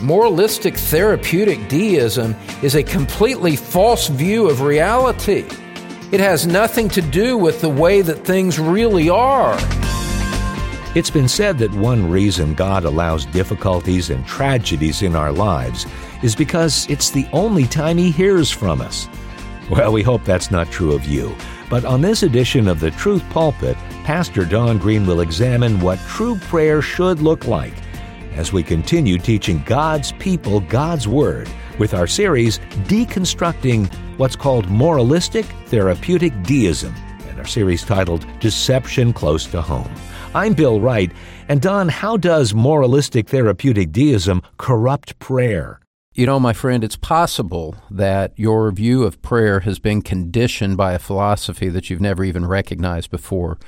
Moralistic therapeutic deism is a completely false view of reality. It has nothing to do with the way that things really are. It's been said that one reason God allows difficulties and tragedies in our lives is because it's the only time He hears from us. Well, we hope that's not true of you. But on this edition of the Truth Pulpit, Pastor Don Green will examine what true prayer should look like as we continue teaching God's people God's Word with our series Deconstructing what's called Moralistic Therapeutic Deism, and our series titled Deception Close to Home. I'm Bill Wright, and Don, how does moralistic therapeutic deism corrupt prayer? You know, my friend, it's possible that your view of prayer has been conditioned by a philosophy that you've never even recognized before.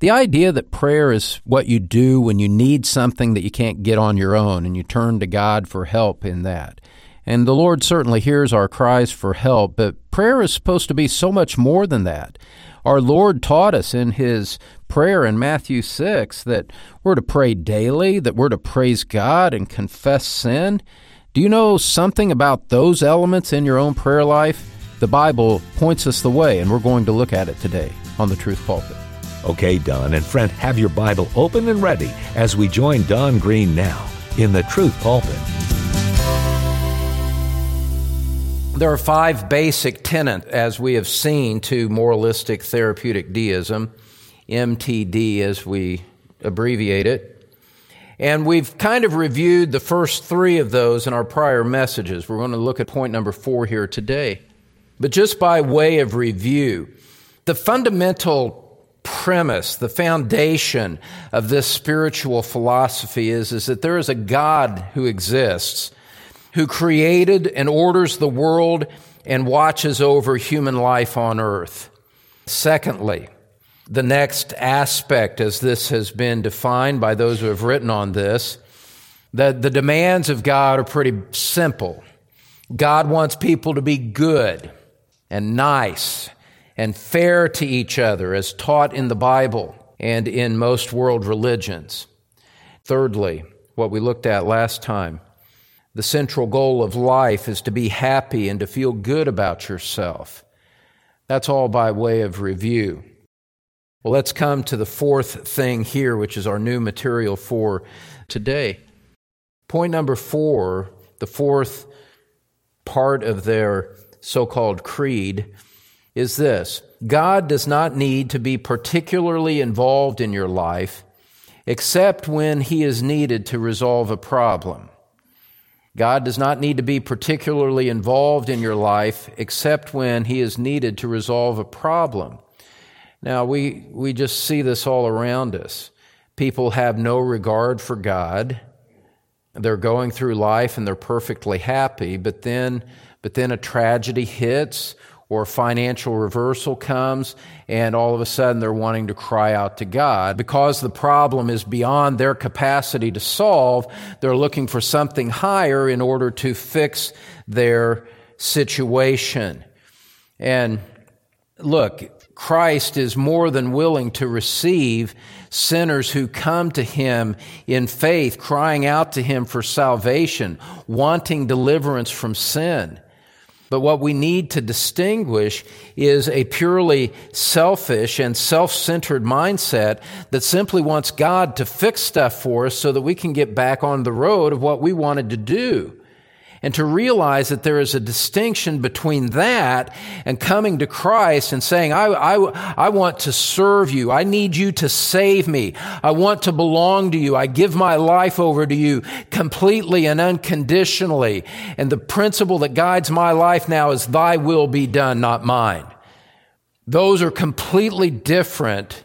The idea that prayer is what you do when you need something that you can't get on your own and you turn to God for help in that. And the Lord certainly hears our cries for help, but prayer is supposed to be so much more than that. Our Lord taught us in His prayer in Matthew 6 that we're to pray daily, that we're to praise God and confess sin. Do you know something about those elements in your own prayer life? The Bible points us the way, and we're going to look at it today on the Truth Pulpit. Okay, Don and friend, have your Bible open and ready as we join Don Green now in the Truth Pulpit. There are five basic tenets, as we have seen, to moralistic therapeutic deism, MTD as we abbreviate it. And we've kind of reviewed the first three of those in our prior messages. We're going to look at point number four here today. But just by way of review, the fundamental premise, the foundation of this spiritual philosophy is, is that there is a God who exists, who created and orders the world and watches over human life on earth. Secondly, the next aspect, as this has been defined by those who have written on this, that the demands of God are pretty simple. God wants people to be good and nice and fair to each other as taught in the Bible and in most world religions. Thirdly, what we looked at last time, the central goal of life is to be happy and to feel good about yourself. That's all by way of review. Well, let's come to the fourth thing here, which is our new material for today. Point number four, the fourth part of their so called creed, is this God does not need to be particularly involved in your life except when he is needed to resolve a problem. God does not need to be particularly involved in your life except when he is needed to resolve a problem. Now, we, we just see this all around us. People have no regard for God. They're going through life and they're perfectly happy, but then, but then a tragedy hits or financial reversal comes and all of a sudden they're wanting to cry out to God. Because the problem is beyond their capacity to solve, they're looking for something higher in order to fix their situation. And look, Christ is more than willing to receive sinners who come to him in faith, crying out to him for salvation, wanting deliverance from sin. But what we need to distinguish is a purely selfish and self centered mindset that simply wants God to fix stuff for us so that we can get back on the road of what we wanted to do and to realize that there is a distinction between that and coming to Christ and saying, I, I, I want to serve you. I need you to save me. I want to belong to you. I give my life over to you completely and unconditionally. And the principle that guides my life now is thy will be done, not mine. Those are completely different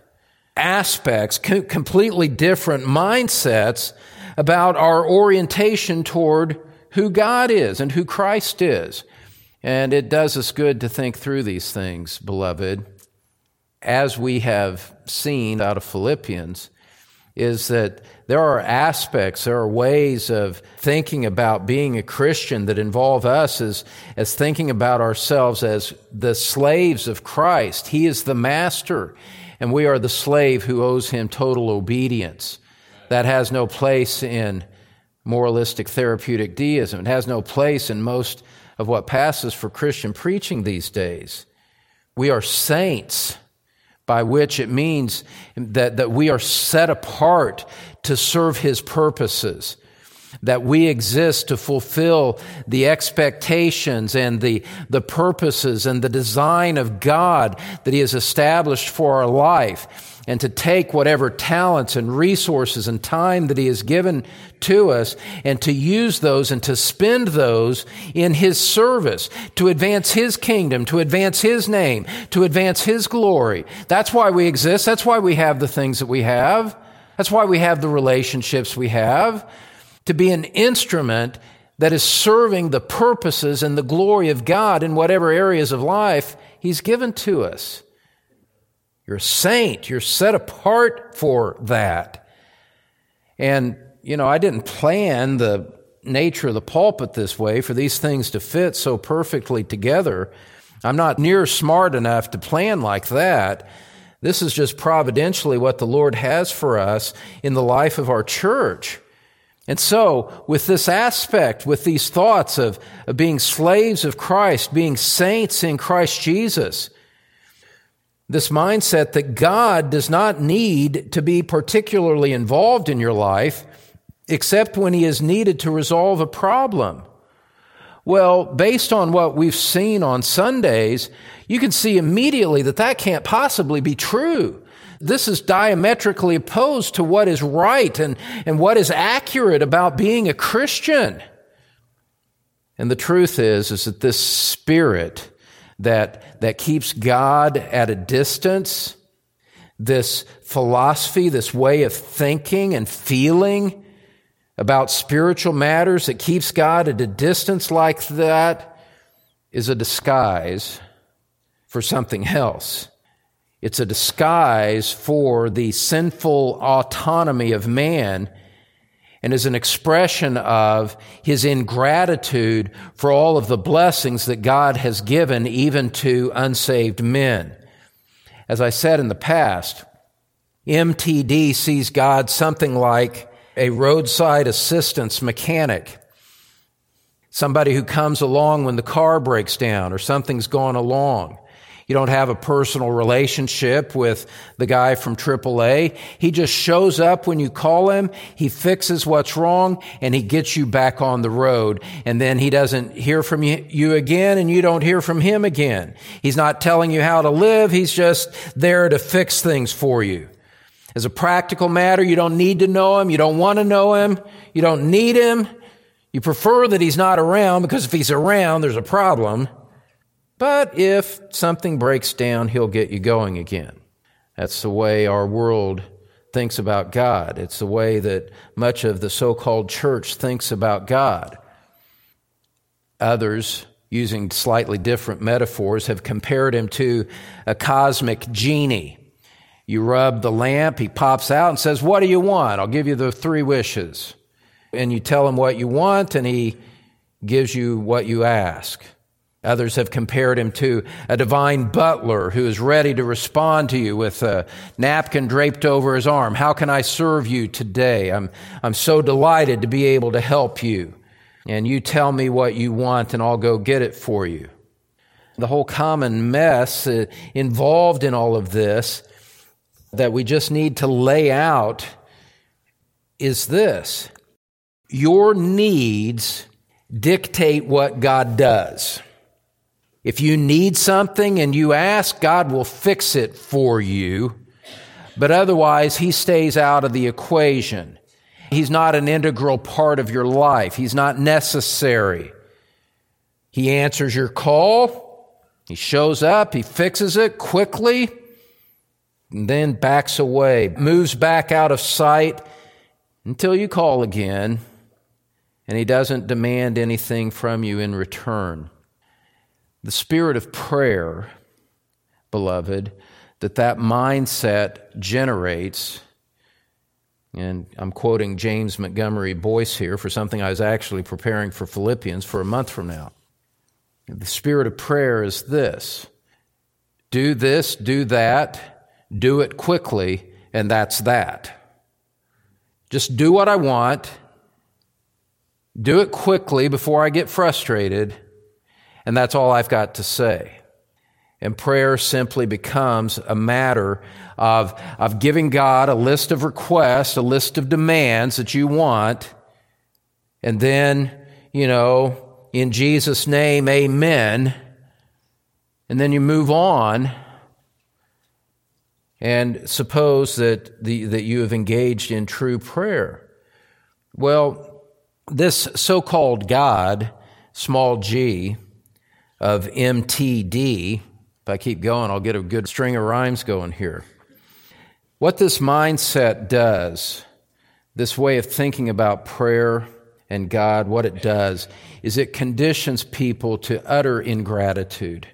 aspects, completely different mindsets about our orientation toward who God is and who Christ is. And it does us good to think through these things, beloved. As we have seen out of Philippians, is that there are aspects, there are ways of thinking about being a Christian that involve us as, as thinking about ourselves as the slaves of Christ. He is the master, and we are the slave who owes him total obedience. That has no place in moralistic therapeutic deism. It has no place in most of what passes for Christian preaching these days. We are saints, by which it means that, that we are set apart to serve His purposes that we exist to fulfill the expectations and the, the purposes and the design of God that He has established for our life, and to take whatever talents and resources and time that He has given to us and to use those and to spend those in His service, to advance His kingdom, to advance His name, to advance His glory. That's why we exist. That's why we have the things that we have. That's why we have the relationships we have to be an instrument that is serving the purposes and the glory of God in whatever areas of life He's given to us. You're a saint. You're set apart for that. And, you know, I didn't plan the nature of the pulpit this way for these things to fit so perfectly together. I'm not near smart enough to plan like that. This is just providentially what the Lord has for us in the life of our church. And so, with this aspect, with these thoughts of, of being slaves of Christ, being saints in Christ Jesus, this mindset that God does not need to be particularly involved in your life except when He is needed to resolve a problem. Well, based on what we've seen on Sundays, you can see immediately that that can't possibly be true. This is diametrically opposed to what is right and, and what is accurate about being a Christian. And the truth is, is that this spirit that, that keeps God at a distance, this philosophy, this way of thinking and feeling about spiritual matters that keeps God at a distance like that is a disguise for something else. It's a disguise for the sinful autonomy of man and is an expression of his ingratitude for all of the blessings that God has given even to unsaved men. As I said in the past, MTD sees God something like a roadside assistance mechanic. Somebody who comes along when the car breaks down or something's gone along. You don't have a personal relationship with the guy from AAA. He just shows up when you call him. He fixes what's wrong and he gets you back on the road. And then he doesn't hear from you again and you don't hear from him again. He's not telling you how to live. He's just there to fix things for you. As a practical matter, you don't need to know him. You don't want to know him. You don't need him. You prefer that he's not around because if he's around, there's a problem. But if something breaks down, he'll get you going again. That's the way our world thinks about God. It's the way that much of the so called church thinks about God. Others, using slightly different metaphors, have compared him to a cosmic genie. You rub the lamp, he pops out and says, What do you want? I'll give you the three wishes. And you tell him what you want, and he gives you what you ask. Others have compared him to a divine butler who is ready to respond to you with a napkin draped over his arm. How can I serve you today? I'm, I'm so delighted to be able to help you. And you tell me what you want and I'll go get it for you. The whole common mess uh, involved in all of this that we just need to lay out is this. Your needs dictate what God does. If you need something and you ask, God will fix it for you. But otherwise, He stays out of the equation. He's not an integral part of your life. He's not necessary. He answers your call. He shows up. He fixes it quickly and then backs away, moves back out of sight until you call again. And he doesn't demand anything from you in return the spirit of prayer, beloved, that that mindset generates. And I'm quoting James Montgomery Boice here for something I was actually preparing for Philippians for a month from now. The spirit of prayer is this do this, do that, do it quickly, and that's that. Just do what I want, Do it quickly before I get frustrated, and that's all I've got to say. And prayer simply becomes a matter of, of giving God a list of requests, a list of demands that you want, and then, you know, in Jesus' name, amen. And then you move on and suppose that, the, that you have engaged in true prayer. Well, this so called God, small g, of MTD, if I keep going, I'll get a good string of rhymes going here. What this mindset does, this way of thinking about prayer and God, what it does is it conditions people to utter ingratitude.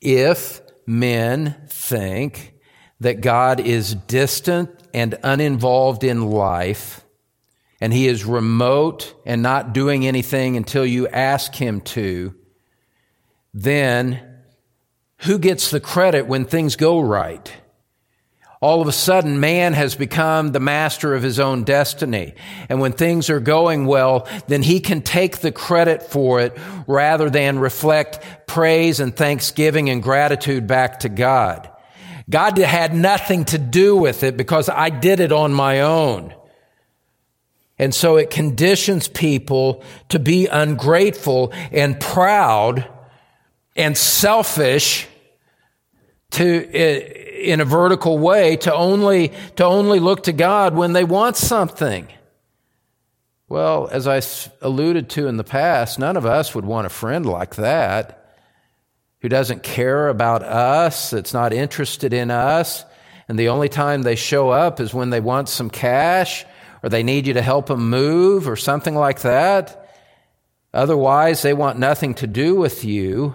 If men think that God is distant and uninvolved in life, and he is remote and not doing anything until you ask him to, then who gets the credit when things go right? All of a sudden, man has become the master of his own destiny. And when things are going well, then he can take the credit for it rather than reflect praise and thanksgiving and gratitude back to God. God had nothing to do with it because I did it on my own. And so it conditions people to be ungrateful and proud and selfish to, in a vertical way, to only, to only look to God when they want something. Well, as I alluded to in the past, none of us would want a friend like that who doesn't care about us, that's not interested in us, and the only time they show up is when they want some cash or they need you to help them move or something like that. Otherwise, they want nothing to do with you.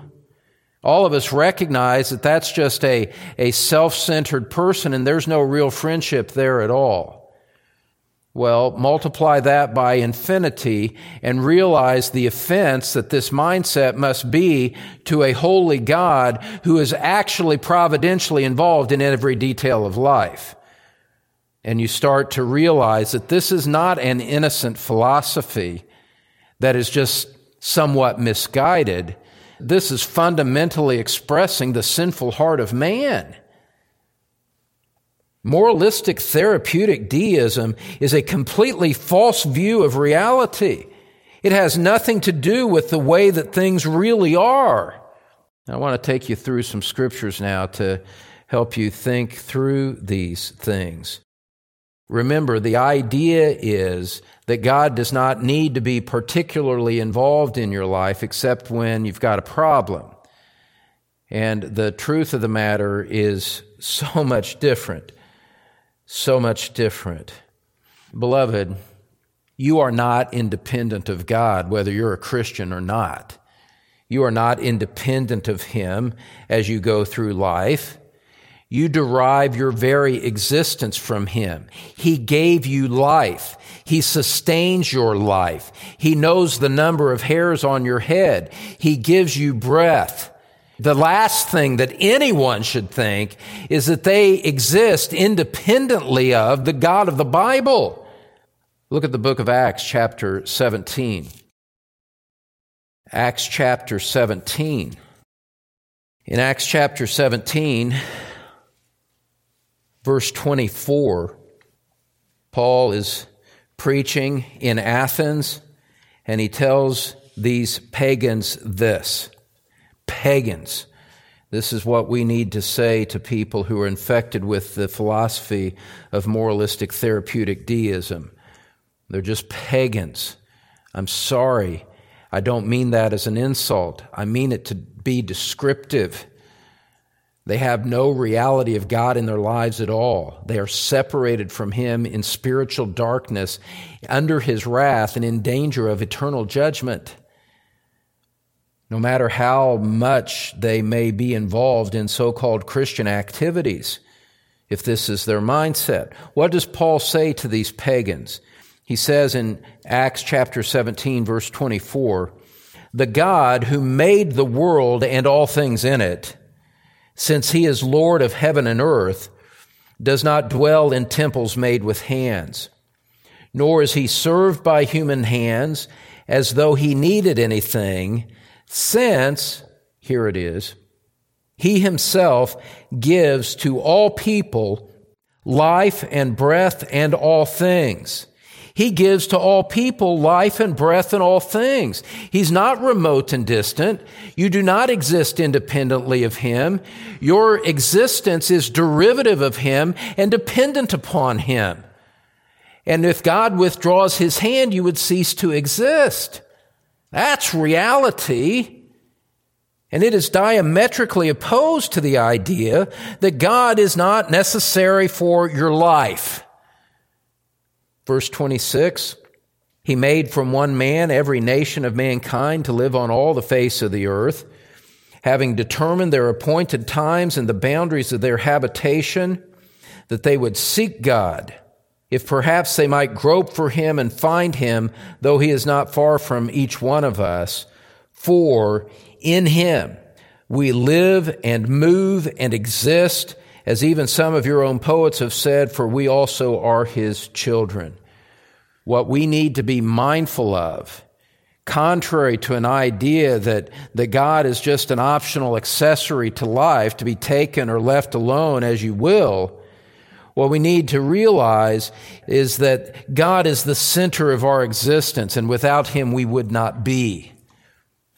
All of us recognize that that's just a, a self centered person and there's no real friendship there at all. Well, multiply that by infinity and realize the offense that this mindset must be to a holy God who is actually providentially involved in every detail of life and you start to realize that this is not an innocent philosophy that is just somewhat misguided. This is fundamentally expressing the sinful heart of man. Moralistic therapeutic deism is a completely false view of reality. It has nothing to do with the way that things really are. I want to take you through some scriptures now to help you think through these things. Remember, the idea is that God does not need to be particularly involved in your life except when you've got a problem. And the truth of the matter is so much different. So much different. Beloved, you are not independent of God, whether you're a Christian or not. You are not independent of Him as you go through life. You derive your very existence from Him. He gave you life. He sustains your life. He knows the number of hairs on your head. He gives you breath. The last thing that anyone should think is that they exist independently of the God of the Bible. Look at the book of Acts, chapter 17. Acts chapter 17. In Acts chapter 17, verse 24, Paul is preaching in Athens and he tells these pagans this pagans. This is what we need to say to people who are infected with the philosophy of moralistic therapeutic deism. They're just pagans. I'm sorry. I don't mean that as an insult. I mean it to be descriptive. They have no reality of God in their lives at all. They are separated from Him in spiritual darkness, under His wrath, and in danger of eternal judgment. No matter how much they may be involved in so called Christian activities, if this is their mindset. What does Paul say to these pagans? He says in Acts chapter 17, verse 24, The God who made the world and all things in it, since he is Lord of heaven and earth, does not dwell in temples made with hands, nor is he served by human hands as though he needed anything, since, here it is, he himself gives to all people life and breath and all things. He gives to all people life and breath and all things. He's not remote and distant. You do not exist independently of Him. Your existence is derivative of Him and dependent upon Him. And if God withdraws His hand, you would cease to exist. That's reality. And it is diametrically opposed to the idea that God is not necessary for your life. Verse 26 He made from one man every nation of mankind to live on all the face of the earth, having determined their appointed times and the boundaries of their habitation, that they would seek God, if perhaps they might grope for him and find him, though he is not far from each one of us. For in him we live and move and exist as even some of your own poets have said, for we also are his children. What we need to be mindful of, contrary to an idea that, that God is just an optional accessory to life to be taken or left alone as you will, what we need to realize is that God is the center of our existence, and without Him we would not be.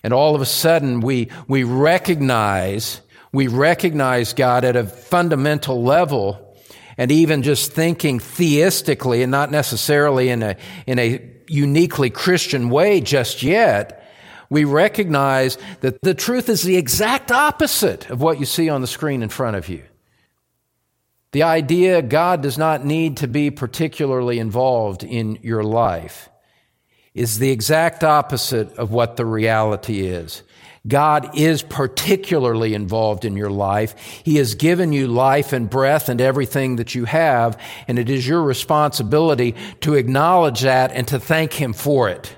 And all of a sudden we, we recognize we recognize God at a fundamental level and even just thinking theistically and not necessarily in a, in a uniquely Christian way just yet, we recognize that the truth is the exact opposite of what you see on the screen in front of you. The idea God does not need to be particularly involved in your life is the exact opposite of what the reality is. God is particularly involved in your life. He has given you life and breath and everything that you have, and it is your responsibility to acknowledge that and to thank Him for it.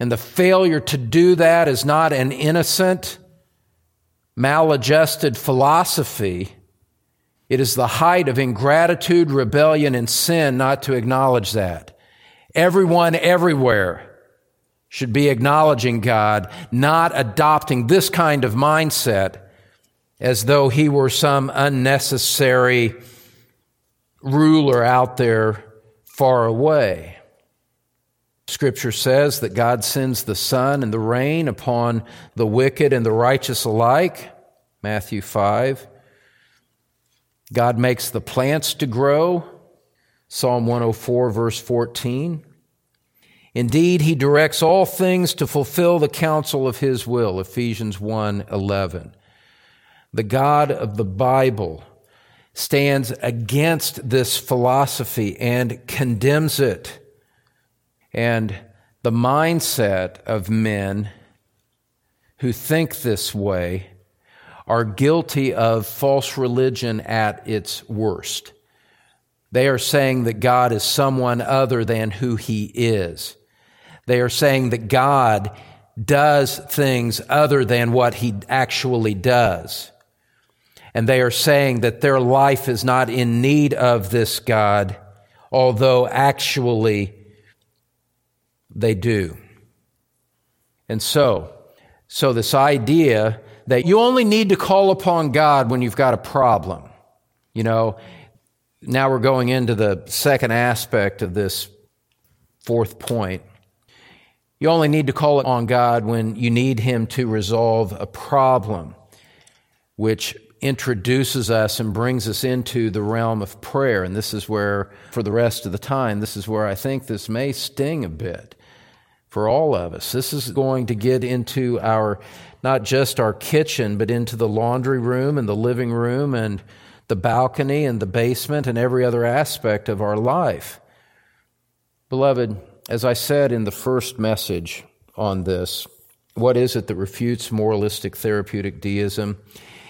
And the failure to do that is not an innocent, maladjusted philosophy. It is the height of ingratitude, rebellion, and sin not to acknowledge that. Everyone, everywhere should be acknowledging God, not adopting this kind of mindset as though he were some unnecessary ruler out there far away. Scripture says that God sends the sun and the rain upon the wicked and the righteous alike. Matthew 5. God makes the plants to grow. Psalm 104, verse 14. Indeed, he directs all things to fulfill the counsel of his will, Ephesians 1 11. The God of the Bible stands against this philosophy and condemns it. And the mindset of men who think this way are guilty of false religion at its worst. They are saying that God is someone other than who he is. They are saying that God does things other than what he actually does. And they are saying that their life is not in need of this God, although actually they do. And so, so this idea that you only need to call upon God when you've got a problem. You know, now we're going into the second aspect of this fourth point. You only need to call it on God when you need Him to resolve a problem, which introduces us and brings us into the realm of prayer. And this is where, for the rest of the time, this is where I think this may sting a bit for all of us. This is going to get into our, not just our kitchen, but into the laundry room and the living room and the balcony and the basement and every other aspect of our life. Beloved, as I said in the first message on this, what is it that refutes moralistic therapeutic deism?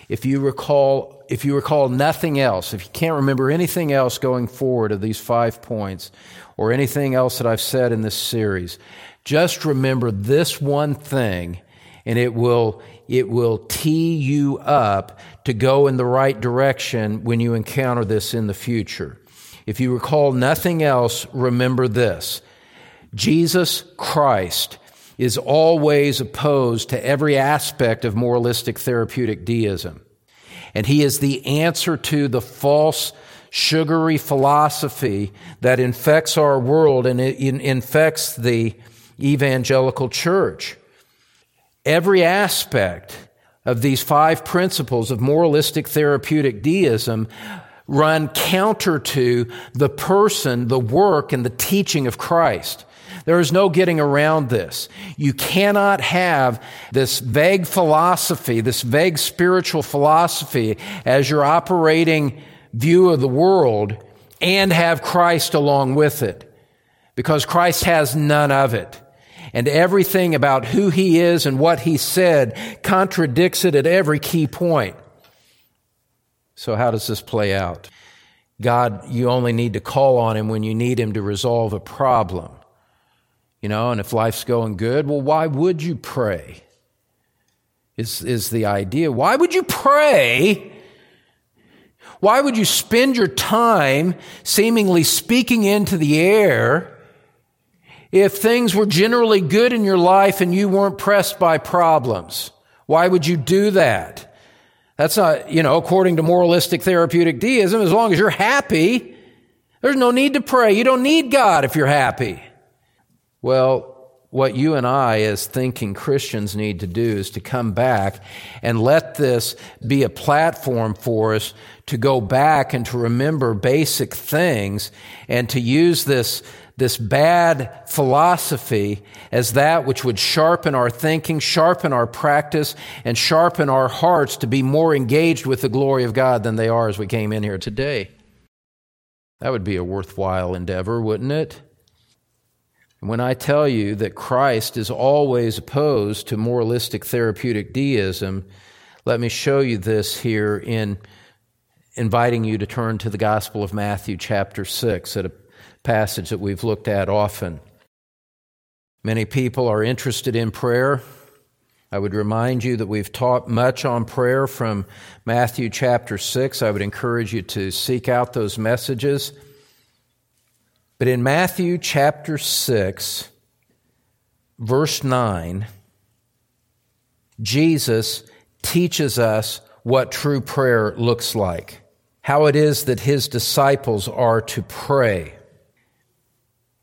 If you recall, if you recall nothing else, if you can't remember anything else going forward of these five points, or anything else that I've said in this series, just remember this one thing, and it will it will tee you up to go in the right direction when you encounter this in the future. If you recall nothing else, remember this Jesus Christ is always opposed to every aspect of moralistic therapeutic deism. And he is the answer to the false, sugary philosophy that infects our world and it infects the evangelical church. Every aspect of these five principles of moralistic therapeutic deism run counter to the person, the work, and the teaching of Christ. There is no getting around this. You cannot have this vague philosophy, this vague spiritual philosophy as your operating view of the world and have Christ along with it. Because Christ has none of it. And everything about who he is and what he said contradicts it at every key point. So how does this play out? God, you only need to call on him when you need him to resolve a problem. You know, and if life's going good, well, why would you pray? Is, is the idea. Why would you pray? Why would you spend your time seemingly speaking into the air if things were generally good in your life and you weren't pressed by problems? Why would you do that? That's not, you know, according to moralistic therapeutic deism, as long as you're happy, there's no need to pray. You don't need God if you're happy. Well, what you and I, as thinking Christians, need to do is to come back and let this be a platform for us to go back and to remember basic things and to use this, this bad philosophy as that which would sharpen our thinking, sharpen our practice, and sharpen our hearts to be more engaged with the glory of God than they are as we came in here today. That would be a worthwhile endeavor, wouldn't it? When I tell you that Christ is always opposed to moralistic therapeutic deism, let me show you this here in inviting you to turn to the Gospel of Matthew, chapter 6, at a passage that we've looked at often. Many people are interested in prayer. I would remind you that we've taught much on prayer from Matthew chapter 6. I would encourage you to seek out those messages. But in Matthew chapter 6, verse 9, Jesus teaches us what true prayer looks like, how it is that his disciples are to pray.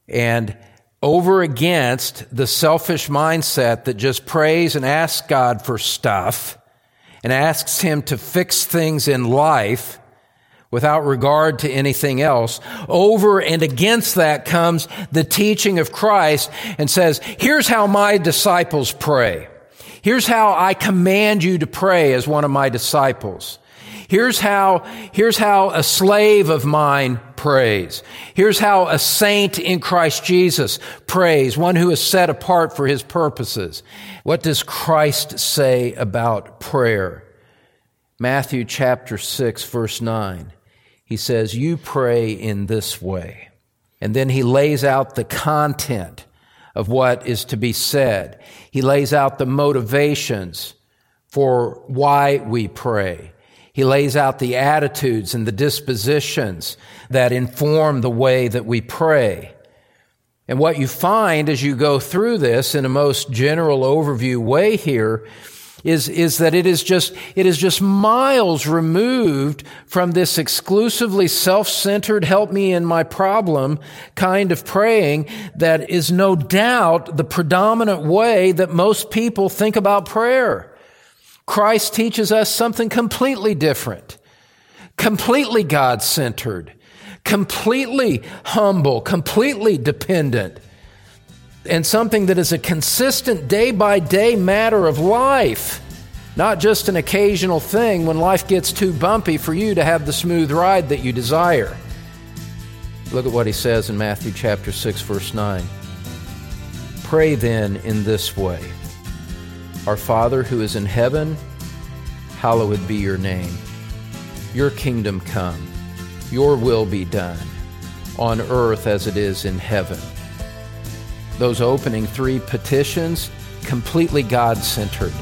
And over against the selfish mindset that just prays and asks God for stuff and asks him to fix things in life, without regard to anything else. Over and against that comes the teaching of Christ and says, here's how my disciples pray. Here's how I command you to pray as one of my disciples. Here's how, here's how a slave of mine prays. Here's how a saint in Christ Jesus prays, one who is set apart for his purposes. What does Christ say about prayer? Matthew chapter 6 verse 9. He says, You pray in this way. And then he lays out the content of what is to be said. He lays out the motivations for why we pray. He lays out the attitudes and the dispositions that inform the way that we pray. And what you find as you go through this in a most general overview way here is, is that it is just, it is just miles removed from this exclusively self-centered, help me in my problem kind of praying that is no doubt the predominant way that most people think about prayer. Christ teaches us something completely different, completely God-centered, completely humble, completely dependent and something that is a consistent day by day matter of life, not just an occasional thing when life gets too bumpy for you to have the smooth ride that you desire. Look at what he says in Matthew chapter 6 verse 9. Pray then in this way. Our Father who is in heaven, hallowed be your name. Your kingdom come. Your will be done on earth as it is in heaven those opening three petitions completely God centered.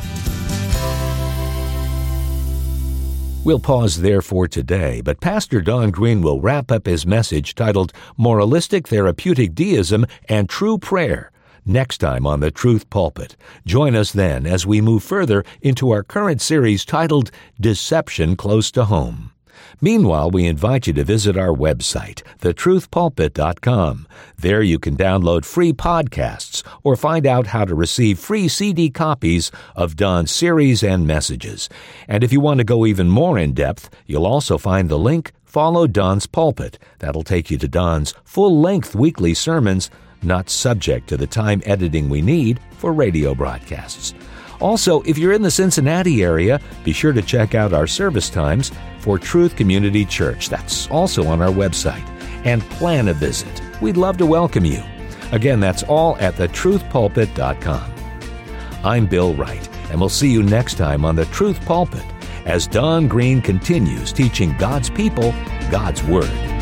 We'll pause there for today, but Pastor Don Green will wrap up his message titled Moralistic Therapeutic Deism and True Prayer next time on the Truth Pulpit. Join us then as we move further into our current series titled Deception Close to Home. Meanwhile, we invite you to visit our website, thetruthpulpit.com. There you can download free podcasts or find out how to receive free CD copies of Don's series and messages. And if you want to go even more in depth, you'll also find the link Follow Don's Pulpit. That'll take you to Don's full length weekly sermons, not subject to the time editing we need for radio broadcasts. Also, if you're in the Cincinnati area, be sure to check out our service times for Truth Community Church. That's also on our website. And plan a visit. We'd love to welcome you. Again, that's all at thetruthpulpit.com. I'm Bill Wright, and we'll see you next time on the Truth Pulpit as Don Green continues teaching God's people God's Word.